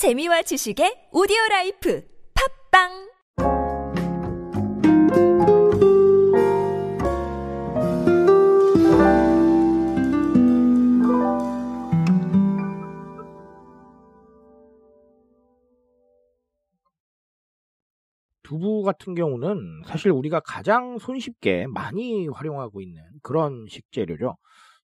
재미와 지식의 오디오 life 팟빵 두부 같은 경우는 사실 우리가 가장 손쉽게 많이 활용하고 있는 그런 식재료죠.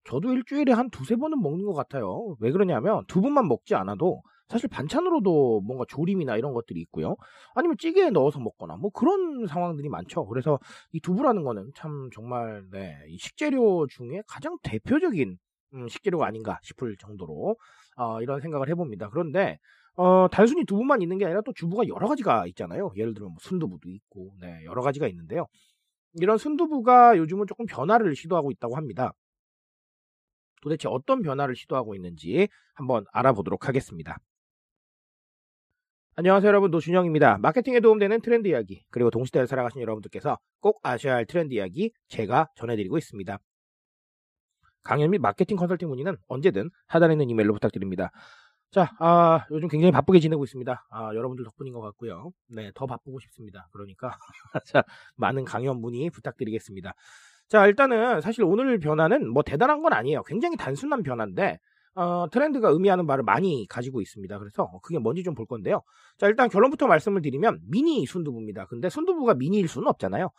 저도 일주일에 한 두세 번은 먹는 것 같아요. 왜 그러냐면 두부만 먹지 않아도 사실 반찬으로도 뭔가 조림이나 이런 것들이 있고요. 아니면 찌개에 넣어서 먹거나 뭐 그런 상황들이 많죠. 그래서 이 두부라는 거는 참 정말 네, 이 식재료 중에 가장 대표적인 음, 식재료가 아닌가 싶을 정도로 어, 이런 생각을 해봅니다. 그런데 어, 단순히 두부만 있는 게 아니라 또 주부가 여러 가지가 있잖아요. 예를 들면 뭐 순두부도 있고, 네, 여러 가지가 있는데요. 이런 순두부가 요즘은 조금 변화를 시도하고 있다고 합니다. 도대체 어떤 변화를 시도하고 있는지 한번 알아보도록 하겠습니다. 안녕하세요 여러분 노준영입니다. 마케팅에 도움되는 트렌드 이야기 그리고 동시대를 살아가신 여러분들께서 꼭 아셔야 할 트렌드 이야기 제가 전해드리고 있습니다. 강연 및 마케팅 컨설팅 문의는 언제든 하단에 있는 이메일로 부탁드립니다. 자, 아, 요즘 굉장히 바쁘게 지내고 있습니다. 아, 여러분들 덕분인 것 같고요. 네, 더 바쁘고 싶습니다. 그러니까 자, 많은 강연 문의 부탁드리겠습니다. 자, 일단은 사실 오늘 변화는 뭐 대단한 건 아니에요. 굉장히 단순한 변화인데 어, 트렌드가 의미하는 바를 많이 가지고 있습니다. 그래서 그게 뭔지 좀 볼 건데요. 자, 일단 결론부터 말씀을 드리면 미니 순두부입니다. 근데 순두부가 미니일 수는 없잖아요.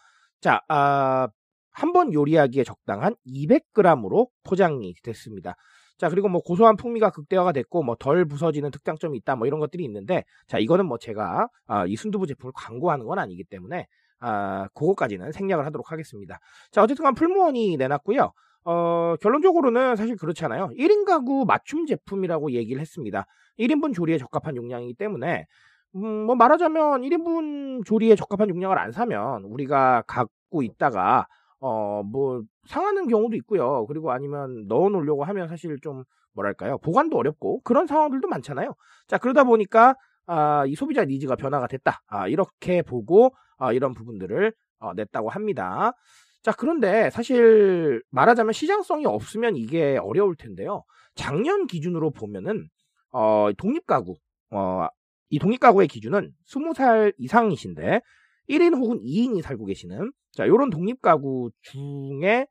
자, 아, 한 번 요리하기에 적당한 200g으로 포장이 됐습니다. 자, 그리고 뭐 고소한 풍미가 극대화가 됐고 뭐 덜 부서지는 특장점이 있다 뭐 이런 것들이 있는데 자, 이거는 뭐 제가 아, 이 순두부 제품을 광고하는 건 아니기 때문에 아, 그거까지는 생략을 하도록 하겠습니다. 자, 어쨌든 간 풀무원이 내놨고요. 어, 결론적으로는 사실 그렇잖아요. 1인 가구 맞춤 제품이라고 얘기를 했습니다. 1인분 조리에 적합한 용량이기 때문에 음, 뭐 말하자면 1인분 조리에 적합한 용량을 안 사면 우리가 갖고 있다가 어, 뭐 상하는 경우도 있고요. 그리고 아니면 넣어 놓으려고 하면 사실 좀 뭐랄까요? 보관도 어렵고 그런 상황들도 많잖아요. 자, 그러다 보니까 아, 이 소비자 니즈가 변화가 됐다. 아, 이렇게 보고 아, 이런 부분들을 어, 냈다고 합니다. 자, 그런데 사실 말하자면 시장성이 없으면 이게 어려울 텐데요. 작년 기준으로 보면은 어, 독립가구, 어, 이 독립가구의 기준은 20살 이상이신데 1인 혹은 2인이 살고 계시는 자, 요런 독립가구 중에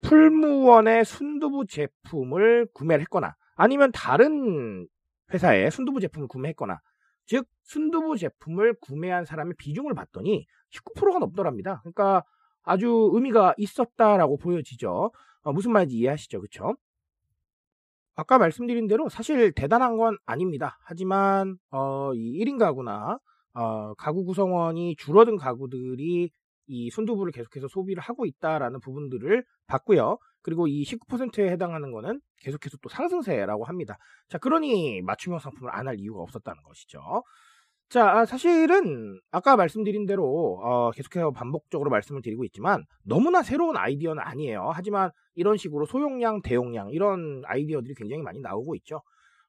풀무원의 순두부 제품을 구매를 했거나 아니면 다른 회사의 순두부 제품을 구매했거나 즉 순두부 제품을 구매한 사람의 비중을 봤더니 19%가 넘더랍니다. 그러니까 아주 의미가 있었다라고 보여지죠. 어, 무슨 말인지 이해하시죠, 그렇죠? 아까 말씀드린 대로 사실 대단한 건 아닙니다. 하지만 어, 이 1인 가구나 어, 가구 구성원이 줄어든 가구들이 이 순두부를 계속해서 소비를 하고 있다라는 부분들을 봤고요. 그리고 이 19%에 해당하는 거는 계속해서 또 상승세라고 합니다. 자, 그러니 맞춤형 상품을 안 할 이유가 없었다는 것이죠. 자, 아, 사실은 아까 말씀드린 대로 어, 계속해서 반복적으로 말씀을 드리고 있지만 너무나 새로운 아이디어는 아니에요. 하지만 이런 식으로 소용량, 대용량 이런 아이디어들이 굉장히 많이 나오고 있죠.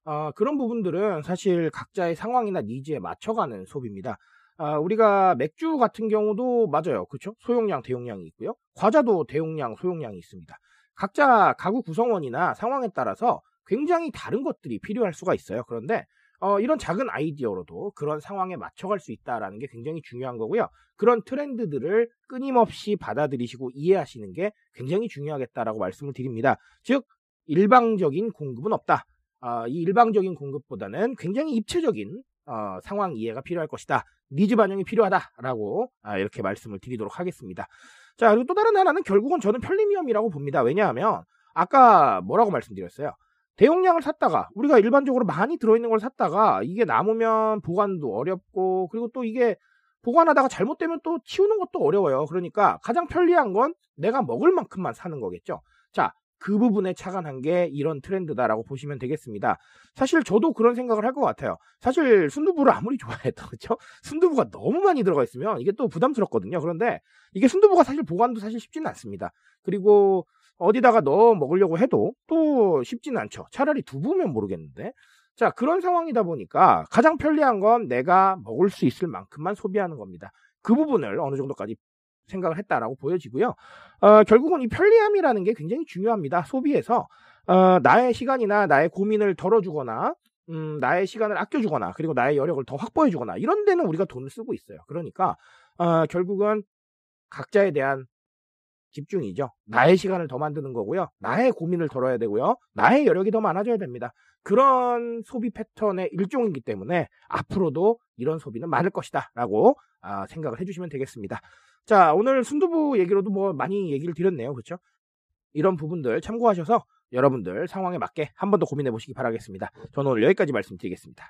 어, 그런 부분들은 사실 각자의 상황이나 니즈에 맞춰가는 소비입니다. 아, 우리가 맥주 같은 경우도 맞아요. 그렇죠? 소용량, 대용량이 있고요. 과자도 대용량, 소용량이 있습니다. 각자 가구 구성원이나 상황에 따라서 굉장히 다른 것들이 필요할 수가 있어요. 그런데 어, 이런 작은 아이디어로도 그런 상황에 맞춰갈 수 있다라는 게 굉장히 중요한 거고요. 그런 트렌드들을 끊임없이 받아들이시고 이해하시는 게 굉장히 중요하겠다라고 말씀을 드립니다. 즉 일방적인 공급은 없다. 어, 이 일방적인 공급보다는 굉장히 입체적인 어, 상황 이해가 필요할 것이다. 니즈 반영이 필요하다라고 아, 이렇게 말씀을 드리도록 하겠습니다. 자 그리고 또 다른 하나는 결국은 저는 편리미엄이라고 봅니다. 왜냐하면 아까 뭐라고 말씀드렸어요. 대용량을 샀다가 우리가 일반적으로 많이 들어있는 걸 샀다가 이게 남으면 보관도 어렵고 그리고 또 이게 보관하다가 잘못되면 또 치우는 것도 어려워요. 그러니까 가장 편리한 건 내가 먹을 만큼만 사는 거겠죠. 자, 그 부분에 착안한 게 이런 트렌드다라고 보시면 되겠습니다. 사실 저도 그런 생각을 할 것 같아요. 사실 순두부를 아무리 좋아해도 그렇죠? 순두부가 너무 많이 들어가 있으면 이게 또 부담스럽거든요. 그런데 이게 순두부가 사실 보관도 사실 쉽지는 않습니다. 그리고 어디다가 넣어 먹으려고 해도 또 쉽지는 않죠. 차라리 두부면 모르겠는데. 자, 그런 상황이다 보니까 가장 편리한 건 내가 먹을 수 있을 만큼만 소비하는 겁니다. 그 부분을 어느 정도까지 생각을 했다라고 보여지고요. 어, 결국은 이 편리함이라는 게 굉장히 중요합니다. 소비에서 어, 나의 시간이나 나의 고민을 덜어주거나 음, 나의 시간을 아껴주거나 그리고 나의 여력을 더 확보해주거나 이런 데는 우리가 돈을 쓰고 있어요. 그러니까 어, 결국은 각자에 대한 집중이죠. 나의 시간을 더 만드는 거고요. 나의 고민을 덜어야 되고요. 나의 여력이 더 많아져야 됩니다. 그런 소비 패턴의 일종이기 때문에 앞으로도 이런 소비는 많을 것이다. 라고 아, 생각을 해주시면 되겠습니다. 자, 오늘 순두부 얘기로도 뭐 많이 얘기를 드렸네요. 그렇죠? 이런 부분들 참고하셔서 여러분들 상황에 맞게 한 번 더 고민해 보시기 바라겠습니다. 저는 오늘 여기까지 말씀드리겠습니다.